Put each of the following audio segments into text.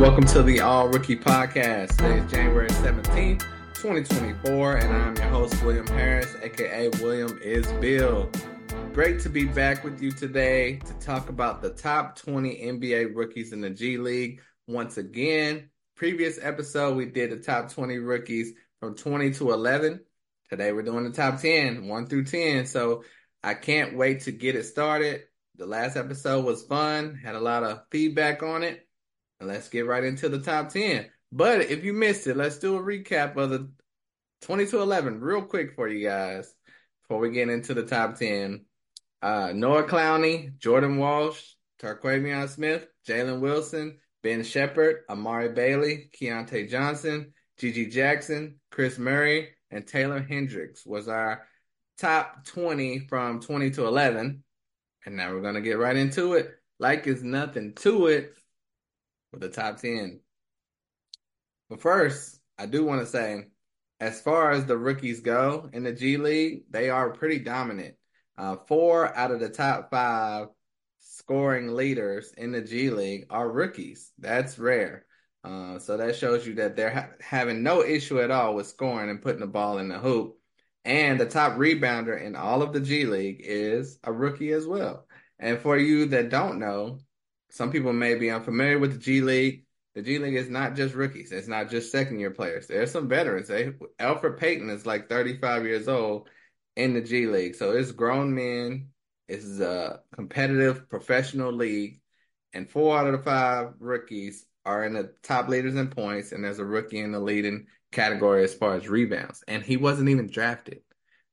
welcome to the All Rookie Podcast. Today is January 17th, 2024, and I'm your host, William Harris, aka William is Bill. Great to be back with you today to talk about the top 20 NBA rookies in the G League. Once again, previous episode, we did the top 20 rookies from 20 to 11. Today, we're doing the top 10, 1 through 10. So I can't wait to get it started. The last episode was fun, had a lot of feedback on it. Let's get right into the top 10. But if you missed it, let's do a recap of the 20 to 11 real quick for you guys before we get into the top 10. Uh, Noah Clowney, Jordan Walsh, Terquavion Smith, Jalen Wilson, Ben Sheppard, Amari Bailey, Keyontae Johnson, GG Jackson, Kris Murray, and Taylor Hendricks was our top 20 from 20 to 11. And now we're going to get right into it. Like is nothing to it with the top 10. But first, I do want to say, as far as the rookies go in the G League, they are pretty dominant. Uh, four out of the top five scoring leaders in the G League are rookies. That's rare. Uh, so that shows you that they're ha- having no issue at all with scoring and putting the ball in the hoop. And the top rebounder in all of the G League is a rookie as well. And for you that don't know, some people may be unfamiliar with the G League. The G League is not just rookies. It's not just second year players. There's some veterans. They, Elfrid Payton is like 35 years old in the G League. So it's grown men. It's a competitive professional league. And four out of the five rookies are in the top leaders in points. And there's a rookie in the leading category as far as rebounds. And he wasn't even drafted.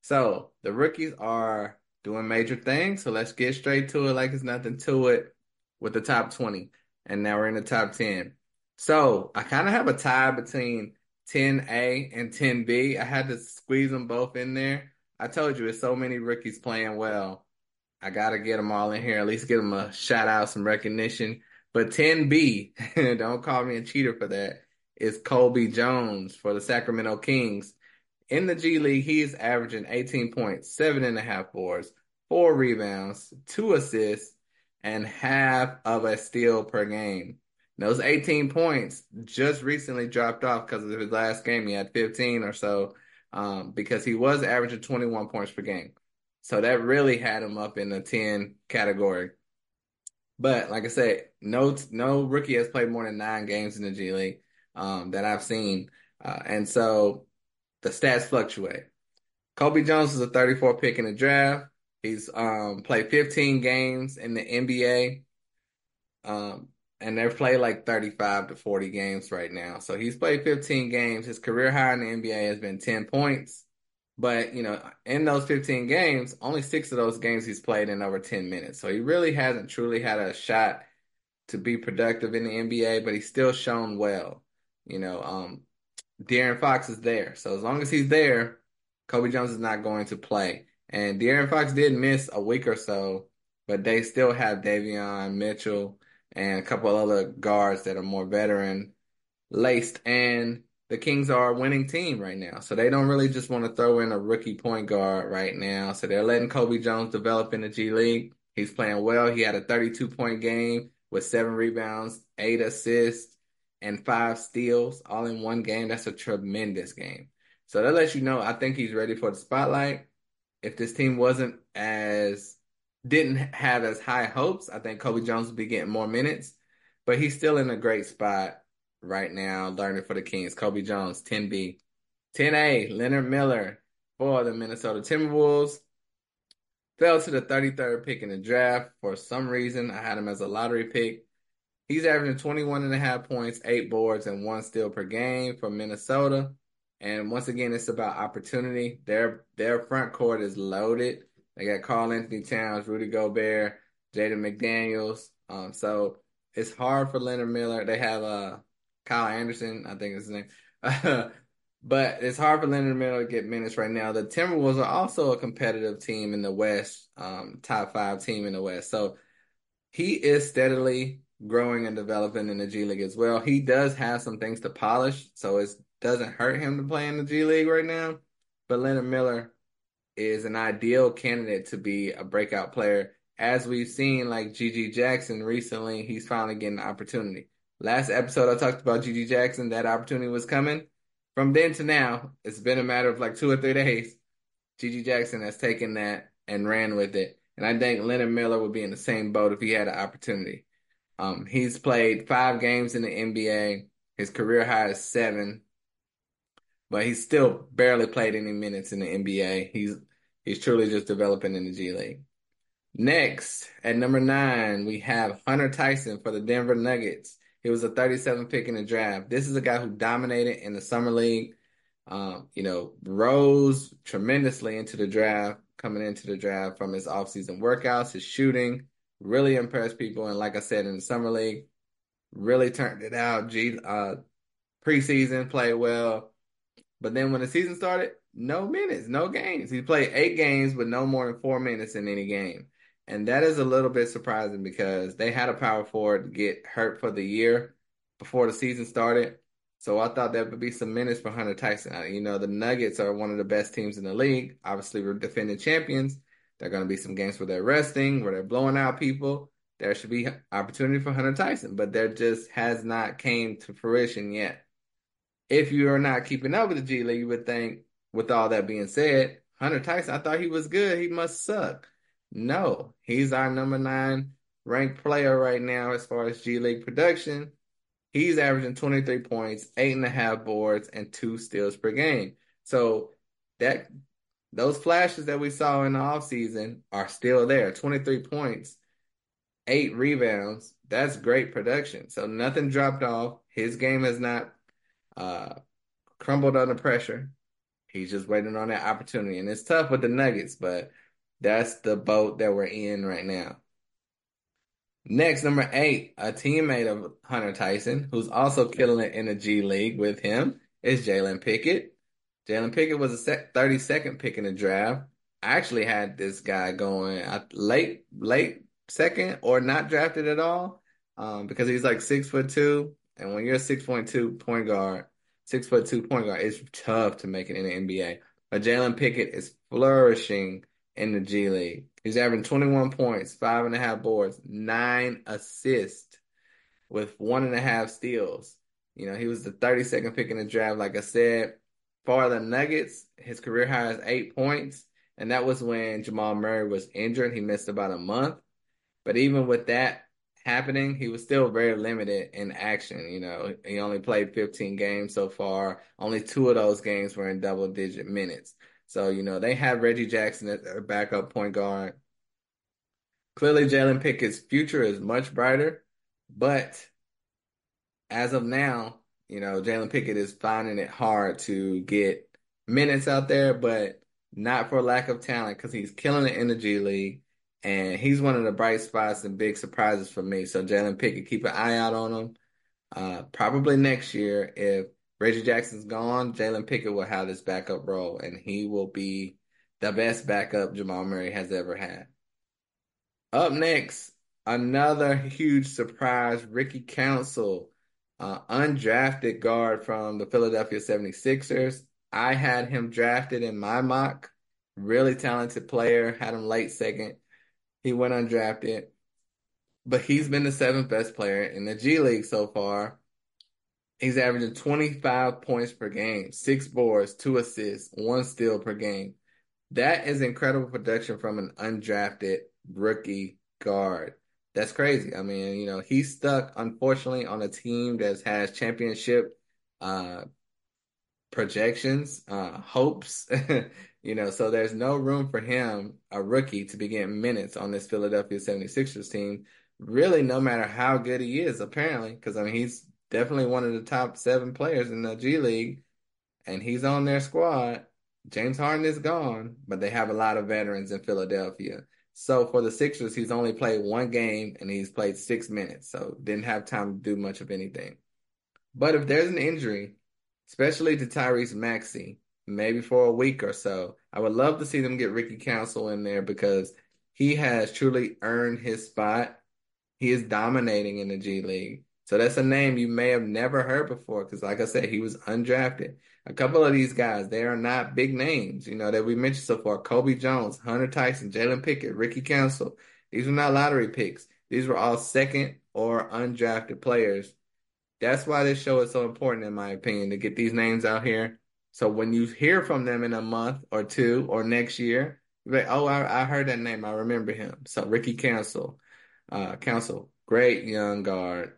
So the rookies are doing major things. So let's get straight to it like it's nothing to it with the top 20. And now we're in the top 10. So I kind of have a tie between 10A and 10B. I had to squeeze them both in there. I told you, it's so many rookies playing well. I got to get them all in here, at least give them a shout out, some recognition. But 10B, don't call me a cheater for that, is Colby Jones for the Sacramento Kings. In the G League, he's averaging 18 points, seven and a half boards, four rebounds, two assists, and half of a steal per game. Those 18 points just recently dropped off because of his last game. He had 15 or so um, because he was averaging 21 points per game. So that really had him up in the 10 category. But like I said, no no rookie has played more than nine games in the G League um, that I've seen, uh, and so the stats fluctuate. Colby Jones is a 34 pick in the draft. He's um, played 15 games in the NBA. Um, and they've played like 35 to 40 games right now. So he's played 15 games. His career high in the NBA has been 10 points. But, you know, in those 15 games, only six of those games he's played in over 10 minutes. So he really hasn't truly had a shot to be productive in the NBA, but he's still shown well. You know, um, De'Aaron Fox is there. So as long as he's there, Colby Jones is not going to play. And De'Aaron Fox did miss a week or so, but they still have Davion Mitchell and a couple other guards that are more veteran laced. And the Kings are a winning team right now. So they don't really just want to throw in a rookie point guard right now. So they're letting Colby Jones develop in the G League. He's playing well. He had a 32 point game with seven rebounds, eight assists, and five steals all in one game. That's a tremendous game. So that lets you know I think he's ready for the spotlight if this team wasn't as didn't have as high hopes, I think Colby Jones would be getting more minutes. But he's still in a great spot right now, learning for the Kings. Colby Jones, 10B. 10A, Leonard Miller for the Minnesota Timberwolves. Fell to the 33rd pick in the draft. For some reason, I had him as a lottery pick. He's averaging 21 and a half points, eight boards, and one steal per game for Minnesota. And once again, it's about opportunity. Their their front court is loaded. They got Karl-Anthony Towns, Rudy Gobert, Jaden McDaniels. Um, so it's hard for Leonard Miller. They have uh Kyle Anderson, I think is his name. but it's hard for Leonard Miller to get minutes right now. The Timberwolves are also a competitive team in the West, um, top five team in the West. So he is steadily growing and developing in the G League as well. He does have some things to polish, so it's doesn't hurt him to play in the G League right now. But Leonard Miller is an ideal candidate to be a breakout player. As we've seen, like GG Jackson recently, he's finally getting the opportunity. Last episode, I talked about GG Jackson. That opportunity was coming. From then to now, it's been a matter of like two or three days. GG Jackson has taken that and ran with it. And I think Leonard Miller would be in the same boat if he had an opportunity. Um, he's played five games in the NBA. His career high is seven, but he's still barely played any minutes in the NBA. He's he's truly just developing in the G League. Next, at number nine, we have Hunter Tyson for the Denver Nuggets. He was a 37 pick in the draft. This is a guy who dominated in the summer league. Um, you know, rose tremendously into the draft, coming into the draft from his offseason workouts, his shooting, really impressed people. And like I said, in the summer league, really turned it out. G uh, preseason played well, but then when the season started, no minutes, no games. He played eight games with no more than four minutes in any game. And that is a little bit surprising because they had a power forward get hurt for the year before the season started. So I thought there would be some minutes for Hunter Tyson. Uh, you know, the Nuggets are one of the best teams in the league. Obviously, we're defending champions. There are going to be some games where they're resting, where they're blowing out people. There should be opportunity for Hunter Tyson, but there just has not came to fruition yet. If you are not keeping up with the G League, you would think, with all that being said, Hunter Tyson, I thought he was good. He must suck. No, he's our number nine ranked player right now as far as G League production. He's averaging 23 points, eight and a half boards, and two steals per game. So that those flashes that we saw in the offseason are still there. 23 points, eight rebounds. That's great production. So nothing dropped off. His game has not uh, crumbled under pressure. He's just waiting on that opportunity. And it's tough with the Nuggets, but that's the boat that we're in right now. Next, number eight, a teammate of Hunter Tyson, who's also killing it in the G League with him, is Jalen Pickett. Jalen Pickett was a 32nd pick in the draft. I actually had this guy going late, late second or not drafted at all um, because he's like six foot two. And when you're a 6.2 point guard, six foot two point guard, it's tough to make it in the NBA. But Jalen Pickett is flourishing in the G League. He's averaging 21 points, five and a half boards, nine assists with one and a half steals. You know, he was the 32nd pick in the draft. Like I said, for the Nuggets, his career high is eight points. And that was when Jamal Murray was injured. He missed about a month. But even with that happening, he was still very limited in action. You know, he only played 15 games so far. Only two of those games were in double digit minutes. So, you know, they have Reggie Jackson as their backup point guard. Clearly, Jalen Pickett's future is much brighter, but as of now, you know, Jalen Pickett is finding it hard to get minutes out there, but not for lack of talent because he's killing it in the G League. And he's one of the bright spots and big surprises for me. So Jalen Pickett, keep an eye out on him. Uh, probably next year, if Reggie Jackson's gone, Jalen Pickett will have this backup role, and he will be the best backup Jamal Murray has ever had. Up next, another huge surprise, Ricky Council, uh, undrafted guard from the Philadelphia 76ers. I had him drafted in my mock. Really talented player, had him late second. He went undrafted, but he's been the seventh best player in the G League so far. He's averaging 25 points per game, six boards, two assists, one steal per game. That is incredible production from an undrafted rookie guard. That's crazy. I mean, you know, he's stuck, unfortunately, on a team that has championship uh, projections, uh, hopes, you know, so there's no room for him, a rookie, to be getting minutes on this Philadelphia 76ers team, really, no matter how good he is, apparently, because, I mean, he's definitely one of the top seven players in the G League, and he's on their squad. James Harden is gone, but they have a lot of veterans in Philadelphia. So for the Sixers, he's only played one game and he's played six minutes, so didn't have time to do much of anything. But if there's an injury, especially to Tyrese Maxey, maybe for a week or so, I would love to see them get Ricky Council in there because he has truly earned his spot. He is dominating in the G League. So that's a name you may have never heard before because, like I said, he was undrafted. A couple of these guys, they are not big names, you know, that we mentioned so far. Colby Jones, Hunter Tyson, Jalen Pickett, Ricky Council. These were not lottery picks. These were all second or undrafted players That's why this show is so important, in my opinion, to get these names out here. So when you hear from them in a month or two or next year, you're like, oh, I, I heard that name. I remember him. So Ricky Council, uh, Council, great young guard.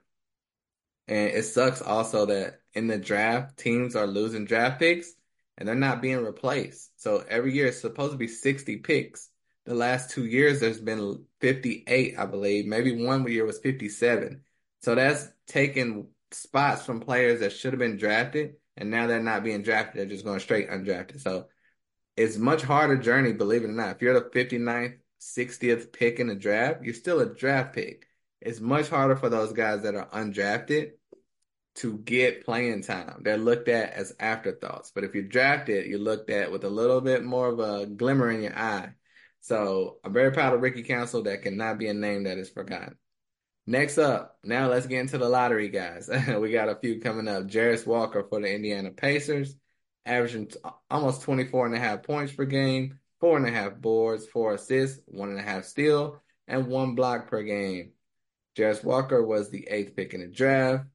And it sucks also that in the draft, teams are losing draft picks and they're not being replaced. So every year it's supposed to be 60 picks. The last two years, there's been 58, I believe. Maybe one year was 57. So that's taken spots from players that should have been drafted, and now they're not being drafted. They're just going straight undrafted. So it's much harder journey, believe it or not. If you're the 59th, 60th pick in the draft, you're still a draft pick. It's much harder for those guys that are undrafted to get playing time. They're looked at as afterthoughts. But if you're drafted, you're looked at with a little bit more of a glimmer in your eye. So I'm very proud of Ricky Council. That cannot be a name that is forgotten. Next up, now let's get into the lottery, guys. we got a few coming up. Jarace Walker for the Indiana Pacers, averaging almost 24 and a half points per game, four and a half boards, four assists, one and a half steal, and one block per game. Jarace Walker was the eighth pick in the draft,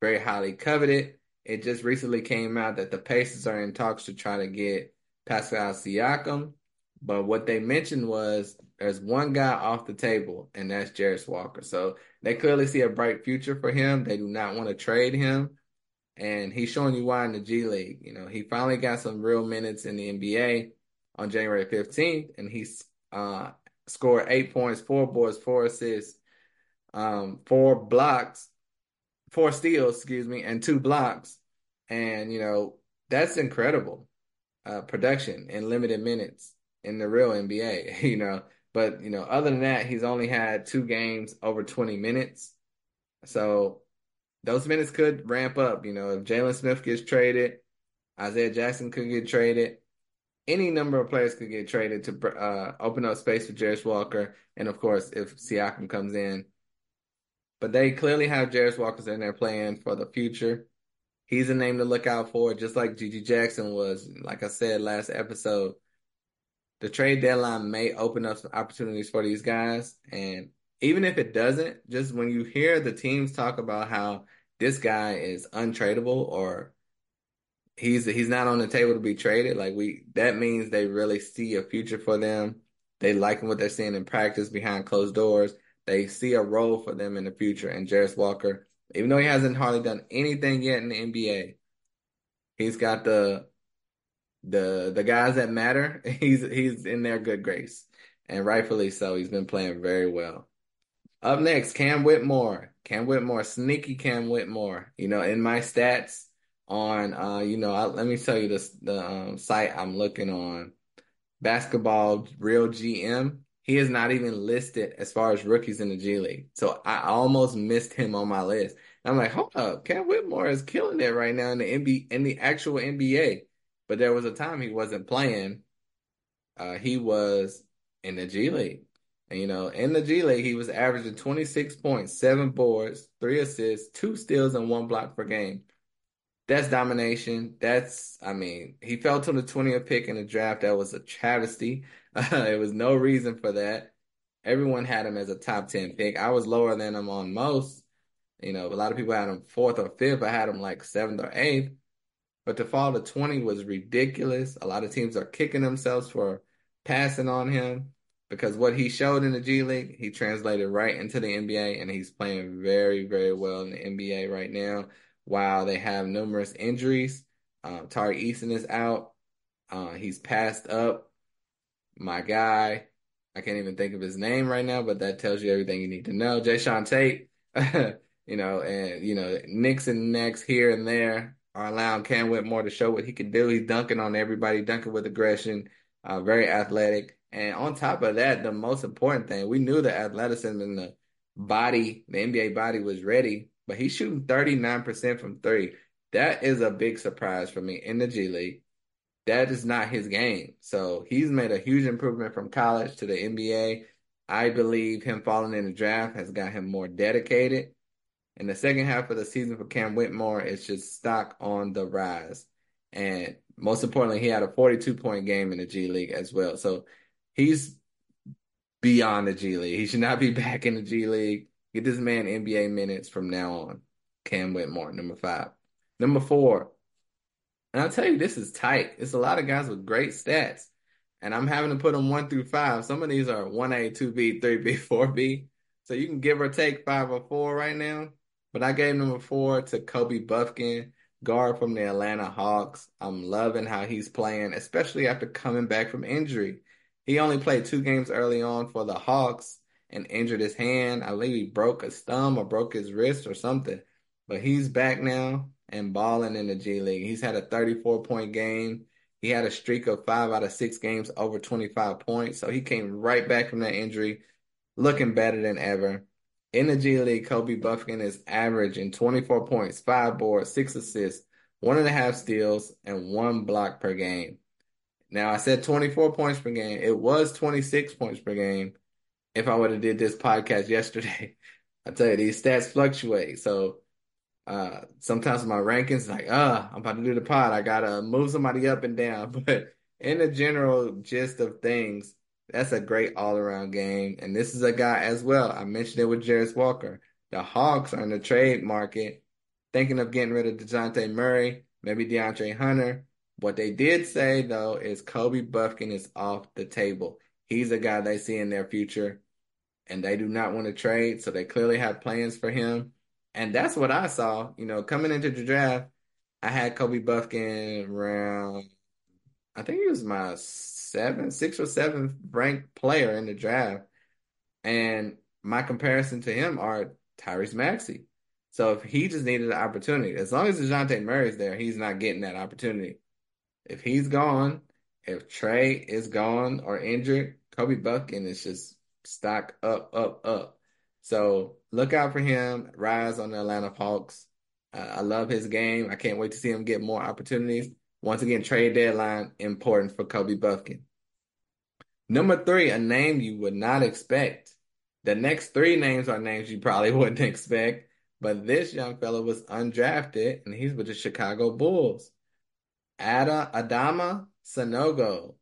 very highly coveted. It just recently came out that the Pacers are in talks to try to get Pascal Siakam, but what they mentioned was there's one guy off the table, and that's Jarace Walker. So they clearly see a bright future for him. They do not want to trade him. And he's showing you why in the G League. You know, he finally got some real minutes in the NBA on January 15th, and he's uh, scored eight points, four boards, four assists, um, four blocks, four steals, excuse me, and two blocks. And, you know, that's incredible uh, production in limited minutes in the real NBA, you know. But, you know, other than that, he's only had two games over 20 minutes. So those minutes could ramp up. You know, if Jalen Smith gets traded, Isaiah Jackson could get traded. Any number of players could get traded to uh, open up space for Jarace Walker. And of course, if Siakam comes in. But they clearly have Jarace Walker in there playing for the future. He's a name to look out for, just like GG Jackson was. Like I said last episode, the trade deadline may open up some opportunities for these guys. And even if it doesn't, just when you hear the teams talk about how this guy is untradeable or he's he's not on the table to be traded, like we that means they really see a future for them. They like what they're seeing in practice behind closed doors. They see a role for them in the future. And Jarace Walker, even though he hasn't hardly done anything yet in the NBA, he's got the the the guys that matter, he's he's in their good grace, and rightfully so. He's been playing very well. Up next, Cam Whitmore. Cam Whitmore, sneaky Cam Whitmore. You know, in my stats on, uh, you know, I, let me tell you this the um, site I'm looking on, Basketball Real GM. He is not even listed as far as rookies in the G League. So I almost missed him on my list. I'm like, hold up, Cam Whitmore is killing it right now in the NBA, in the actual NBA. But there was a time he wasn't playing. Uh, he was in the G League. And, you know, in the G League, he was averaging 26 points, seven boards, three assists, two steals, and one block per game. That's domination. That's, I mean, he fell to the 20th pick in the draft. That was a travesty. Uh, there was no reason for that. Everyone had him as a top 10 pick. I was lower than him on most. You know, a lot of people had him fourth or fifth. I had him like seventh or eighth. But to fall to 20 was ridiculous. A lot of teams are kicking themselves for passing on him because what he showed in the G League, he translated right into the NBA, and he's playing very, very well in the NBA right now. While they have numerous injuries, um, Tari Eason is out. Uh, he's passed up. My guy, I can't even think of his name right now, but that tells you everything you need to know. Jae'Sean Tate, you know, and you know, and necks here and there are allowing Cam Whitmore to show what he can do. He's dunking on everybody, dunking with aggression, uh, very athletic. And on top of that, the most important thing, we knew the athleticism and the body, the NBA body was ready, but he's shooting 39% from three. That is a big surprise for me in the G League. That is not his game. So he's made a huge improvement from college to the NBA. I believe him falling in the draft has got him more dedicated. In the second half of the season for Cam Whitmore, it's just stock on the rise. And most importantly, he had a 42 point game in the G League as well. So he's beyond the G League. He should not be back in the G League. Get this man NBA minutes from now on. Cam Whitmore, number five. Number four, and I'll tell you, this is tight. It's a lot of guys with great stats, and I'm having to put them one through five. Some of these are 1A, 2B, 3B, 4B. So you can give or take five or four right now. But I gave number four to Kobe Bufkin, guard from the Atlanta Hawks. I'm loving how he's playing, especially after coming back from injury. He only played two games early on for the Hawks and injured his hand. I believe he broke his thumb or broke his wrist or something. But he's back now and balling in the G League. He's had a 34 point game. He had a streak of five out of six games over 25 points. So he came right back from that injury, looking better than ever. In the G League, Kobe Bufkin is averaging 24 points, five boards, six assists, one and a half steals, and one block per game. Now I said 24 points per game. It was 26 points per game if I would have did this podcast yesterday. I tell you, these stats fluctuate. So uh, sometimes my rankings like, uh, I'm about to do the pod. I gotta move somebody up and down. But in the general gist of things, that's a great all around game. And this is a guy as well. I mentioned it with Jarace Walker. The Hawks are in the trade market, thinking of getting rid of Dejounte Murray, maybe DeAndre Hunter. What they did say though is Kobe Bufkin is off the table. He's a guy they see in their future, and they do not want to trade. So they clearly have plans for him. And that's what I saw. You know, coming into the draft, I had Kobe Bufkin around, I think he was my seventh, sixth or seventh ranked player in the draft. And my comparison to him are Tyrese Maxey. So if he just needed an opportunity, as long as Dejounte Murray's there, he's not getting that opportunity. If he's gone, if Trey is gone or injured, Kobe Bufkin is just stock up, up, up. So look out for him. Rise on the Atlanta Hawks. Uh, I love his game. I can't wait to see him get more opportunities. Once again, trade deadline important for Kobe Bufkin. Number three, a name you would not expect. The next three names are names you probably wouldn't expect, but this young fellow was undrafted and he's with the Chicago Bulls. Ada Adama Sanogo,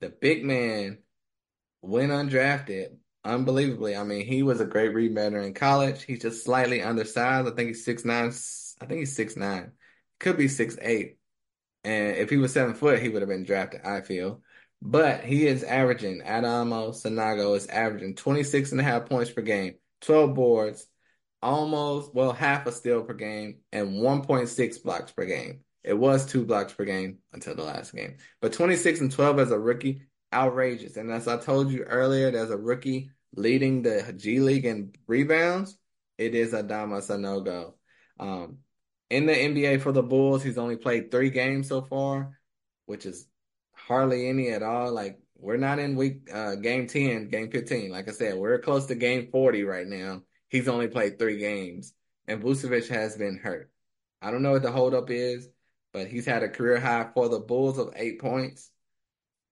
the big man, went undrafted, unbelievably. I mean, he was a great rebounder in college. He's just slightly undersized. I think he's six nine. I think he's six nine. Could be six eight. And if he was seven foot, he would have been drafted, I feel. But he is averaging, Adama Sanogo is averaging 26 and a half points per game, 12 boards, almost, well, half a steal per game, and 1.6 blocks per game. It was two blocks per game until the last game. But 26 and 12 as a rookie, outrageous. And as I told you earlier, there's a rookie leading the G League in rebounds. It is Adama Sanogo. Um, in the NBA for the Bulls, he's only played three games so far, which is hardly any at all. Like we're not in week uh, game 10, game 15. Like I said, we're close to game 40 right now. He's only played three games. And Vucevic has been hurt. I don't know what the holdup is, but he's had a career high for the Bulls of eight points.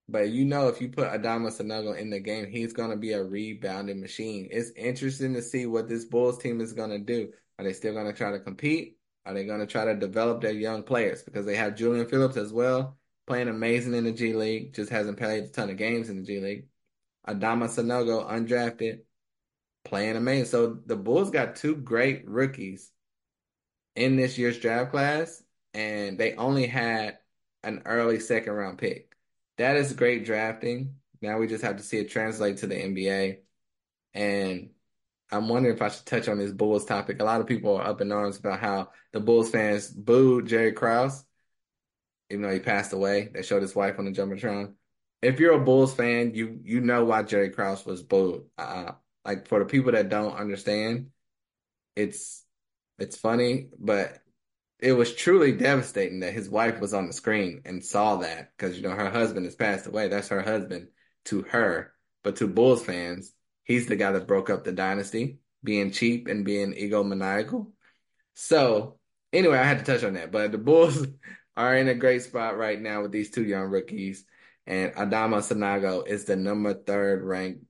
But you know, if you put Adama Sanogo in the game, he's going to be a rebounding machine. It's interesting to see what this Bulls team is going to do. Are they still going to try to compete? Are they going to try to develop their young players? Because they have Julian Phillips as well, playing amazing in the G League, just hasn't played a ton of games in the G League. Adama Sanogo, undrafted, playing amazing. So the Bulls got two great rookies in this year's draft class, and they only had an early second round pick that is great drafting. Now we just have to see it translate to the NBA. And I'm wondering if I should touch on this Bulls topic. A lot of people are up in arms about how the Bulls fans booed Jerry Krause, even though he passed away. They showed his wife on the Jumbotron. If you're a Bulls fan, you you know why Jerry Krause was booed. Uh, like for the people that don't understand, it's it's funny, but it was truly devastating that his wife was on the screen and saw that because you know her husband has passed away. That's her husband to her, but to Bulls fans, he's the guy that broke up the dynasty, being cheap and being egomaniacal. So anyway, I had to touch on that. But the Bulls are in a great spot right now with these two young rookies, and Adama Sanogo is the number third ranked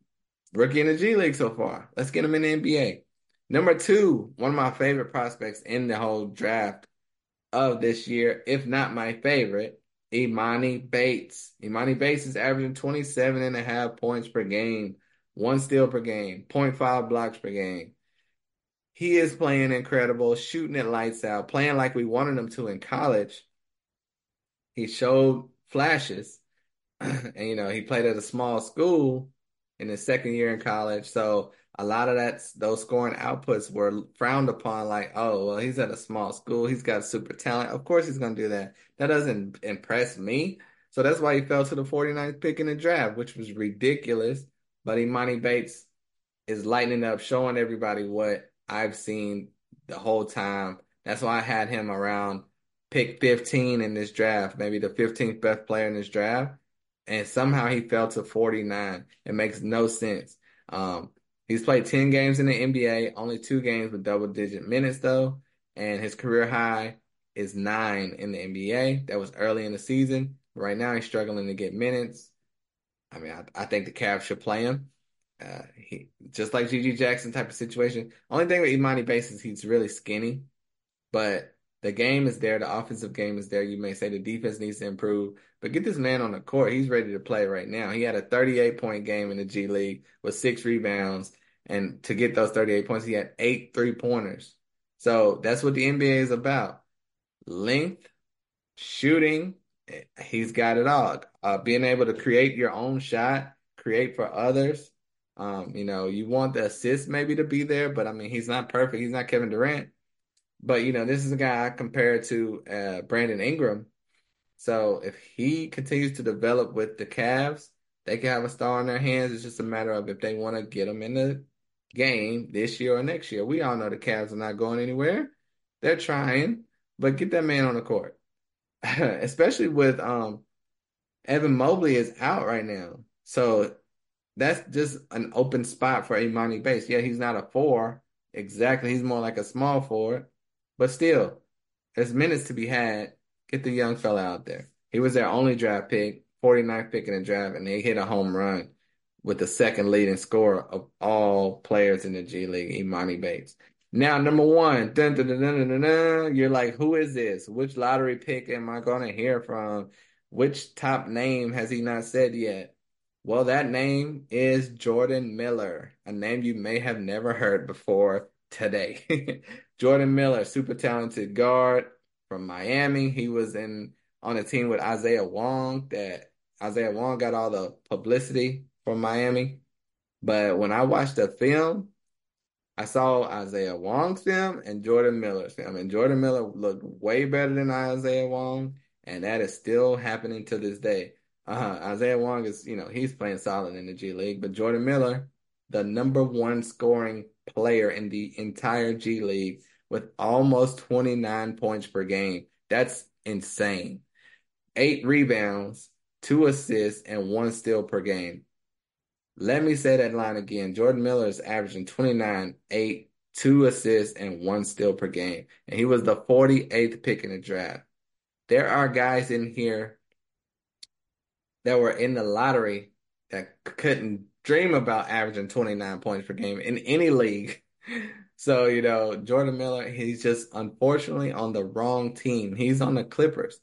rookie in the G League so far. Let's get him in the NBA. Number two, one of my favorite prospects in the whole draft of this year, if not my favorite, Emoni Bates. Emoni Bates is averaging 27 and a half points per game, one steal per game, 0.5 blocks per game. he is playing incredible, shooting it lights out, playing like we wanted him to in college. He showed flashes, and you know he played at a small school in his second year in college, so a lot of that those scoring outputs were frowned upon. Like, oh well, he's at a small school, he's got super talent. Of course, he's going to do that. That doesn't impress me. So that's why he fell to the 49th pick in the draft, which was ridiculous. But Emoni Bates is lightening up, showing everybody what I've seen the whole time. That's why I had him around pick 15 in this draft, maybe the 15th best player in this draft. And somehow he fell to 49. It makes no sense. Um, he's played 10 games in the NBA, only two games with double digit minutes though. And his career high is nine in the NBA. That was early in the season. Right now he's struggling to get minutes. I mean, I, I think the Cavs should play him. Uh, he just like GG Jackson type of situation. Only thing with Emoni Bates is he's really skinny, but the game is there. The offensive game is there. You may say the defense needs to improve, but get this man on the court. He's ready to play right now. He had a 38 point game in the G League with six rebounds, and to get those 38 points, he had eight three pointers. So that's what the NBA is about: length, shooting. He's got it all. Uh, being able to create your own shot, create for others um, you know, you want the assist maybe to be there, but I mean, he's not perfect. He's not Kevin Durant. But you know, this is a guy I compare to uh, Brandon Ingram. So if he continues to develop with the Cavs, they can have a star in their hands. It's just a matter of if they want to get him in the game this year or next year. We all know the Cavs are not going anywhere. They're trying, but get that man on the court. Especially with um Evan Mobley is out right now. So that's just an open spot for Emoni Bates. Yeah, he's not a four exactly. He's more like a small forward, but still, there's minutes to be had. Get the young fella out there. He was their only draft pick, 49th pick in the draft, and they hit a home run with the second leading scorer of all players in the G League, Emoni Bates. Now, number one, dun, dun, dun, you're like, who is this? Which lottery pick am I going to hear from? Which top name has he not said yet? Well, that name is Jordan Miller, a name you may have never heard before today. Jordan Miller, super talented guard from Miami. He was in on a team with Isaiah Wong that Isaiah Wong got all the publicity from Miami. But when I watched the film, I saw Isaiah Wong's film and Jordan Miller's film. And Jordan Miller looked way better than Isaiah Wong. And that is still happening to this day. Uh-huh. Isaiah Wong is, you know, he's playing solid in the G League, but Jordan Miller, the number one scoring player in the entire G League with almost 29 points per game. That's insane. Eight rebounds, two assists, and one steal per game. Let me say that line again. Jordan Miller is averaging 29, 8, two assists, and one steal per game. And he was the 48th pick in the draft. There are guys in here that were in the lottery that couldn't dream about averaging 29 points per game in any league. So, you know, Jordan Miller, he's just unfortunately on the wrong team. He's on the Clippers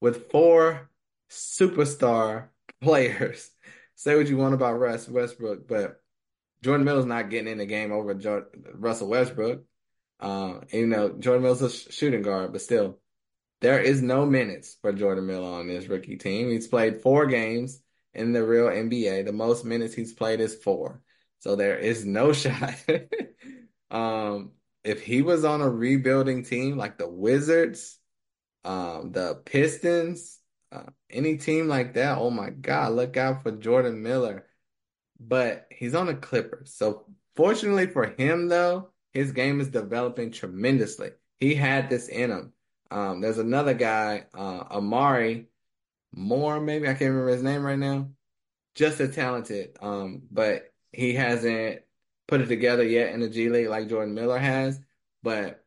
with four superstar players. Say what you want about Russ Westbrook, but Jordan Miller's not getting in the game over Russell Westbrook. Uh, you know, Jordan Miller's a shooting guard, but still, there is no minutes for Jordan Miller on this rookie team. He's played four games in the real NBA. The most minutes he's played is four. So there is no shot. Um, if he was on a rebuilding team like the Wizards, um, the Pistons, uh, any team like that, oh my God, look out for Jordan Miller. But he's on the Clippers. So fortunately for him, though, his game is developing tremendously. He had this in him. Um, there's another guy, uh, Amari Moore, maybe I can't remember his name right now. Just as talented, um, but he hasn't put it together yet in the G League like Jordan Miller has. But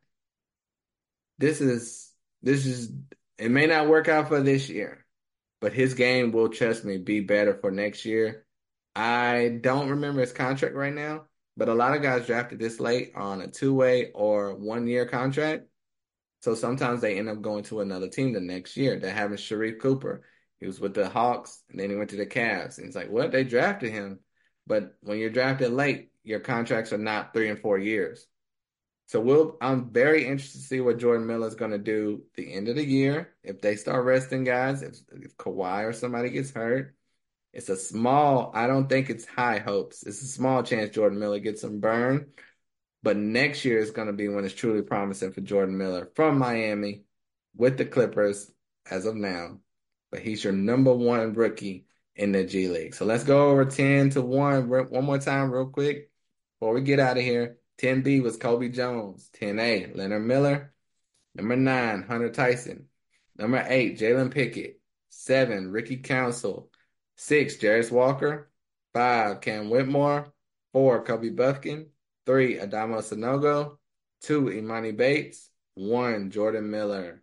this is this is it may not work out for this year, but his game will trust me be better for next year. I don't remember his contract right now, but a lot of guys drafted this late on a two way or one year contract. So sometimes they end up going to another team the next year. They're having Sharife Cooper. He was with the Hawks and then he went to the Cavs. And it's like, what? They drafted him. But when you're drafted late, your contracts are not three and four years. So we'll I'm very interested to see what Jordan Miller is going to do the end of the year. If they start resting guys, if, if Kawhi or somebody gets hurt, it's a small, I don't think it's high hopes. It's a small chance Jordan Miller gets some burn. But next year is going to be when it's truly promising for Jordan Miller from Miami with the Clippers as of now. But he's your number one rookie in the G League. So let's go over 10 to 1 one more time, real quick, before we get out of here. 10B was Colby Jones. 10A, Leonard Miller. Number 9, Hunter Tyson. Number 8, Jalen Pickett. 7, Ricky Council. 6, Jarace Walker. 5, Cam Whitmore. 4, Kobe Bufkin. 3, Adama Sanogo. 2, Emoni Bates. 1, Jordan Miller.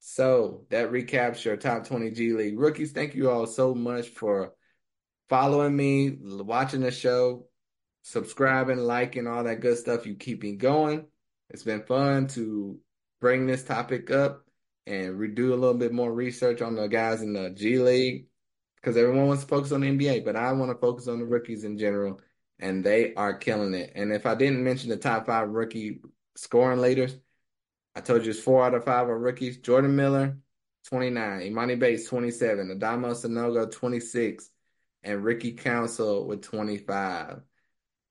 So that recaps your top 20 G League rookies. Thank you all so much for following me, watching the show, subscribing, liking, all that good stuff. You keep me going. It's been fun to bring this topic up and redo a little bit more research on the guys in the G League because everyone wants to focus on the NBA, but I want to focus on the rookies in general, and they are killing it. And if I didn't mention the top five rookie scoring leaders, I told you it's four out of five are rookies. Jordan Miller, 29. Emoni Bates, 27. Adama Sanogo, 26. And Ricky Council with 25.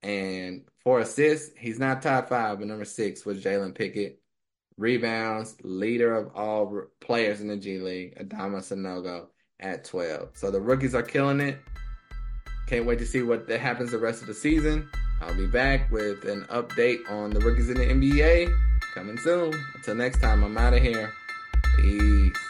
And for assists, he's not top five, but number six was Jalen Pickett. Rebounds, leader of all players in the G League, Adama Sanogo at 12. So the rookies are killing it. Can't wait to see what happens the rest of the season. I'll be back with an update on the rookies in the NBA coming soon. Until next time, I'm out of here. Peace.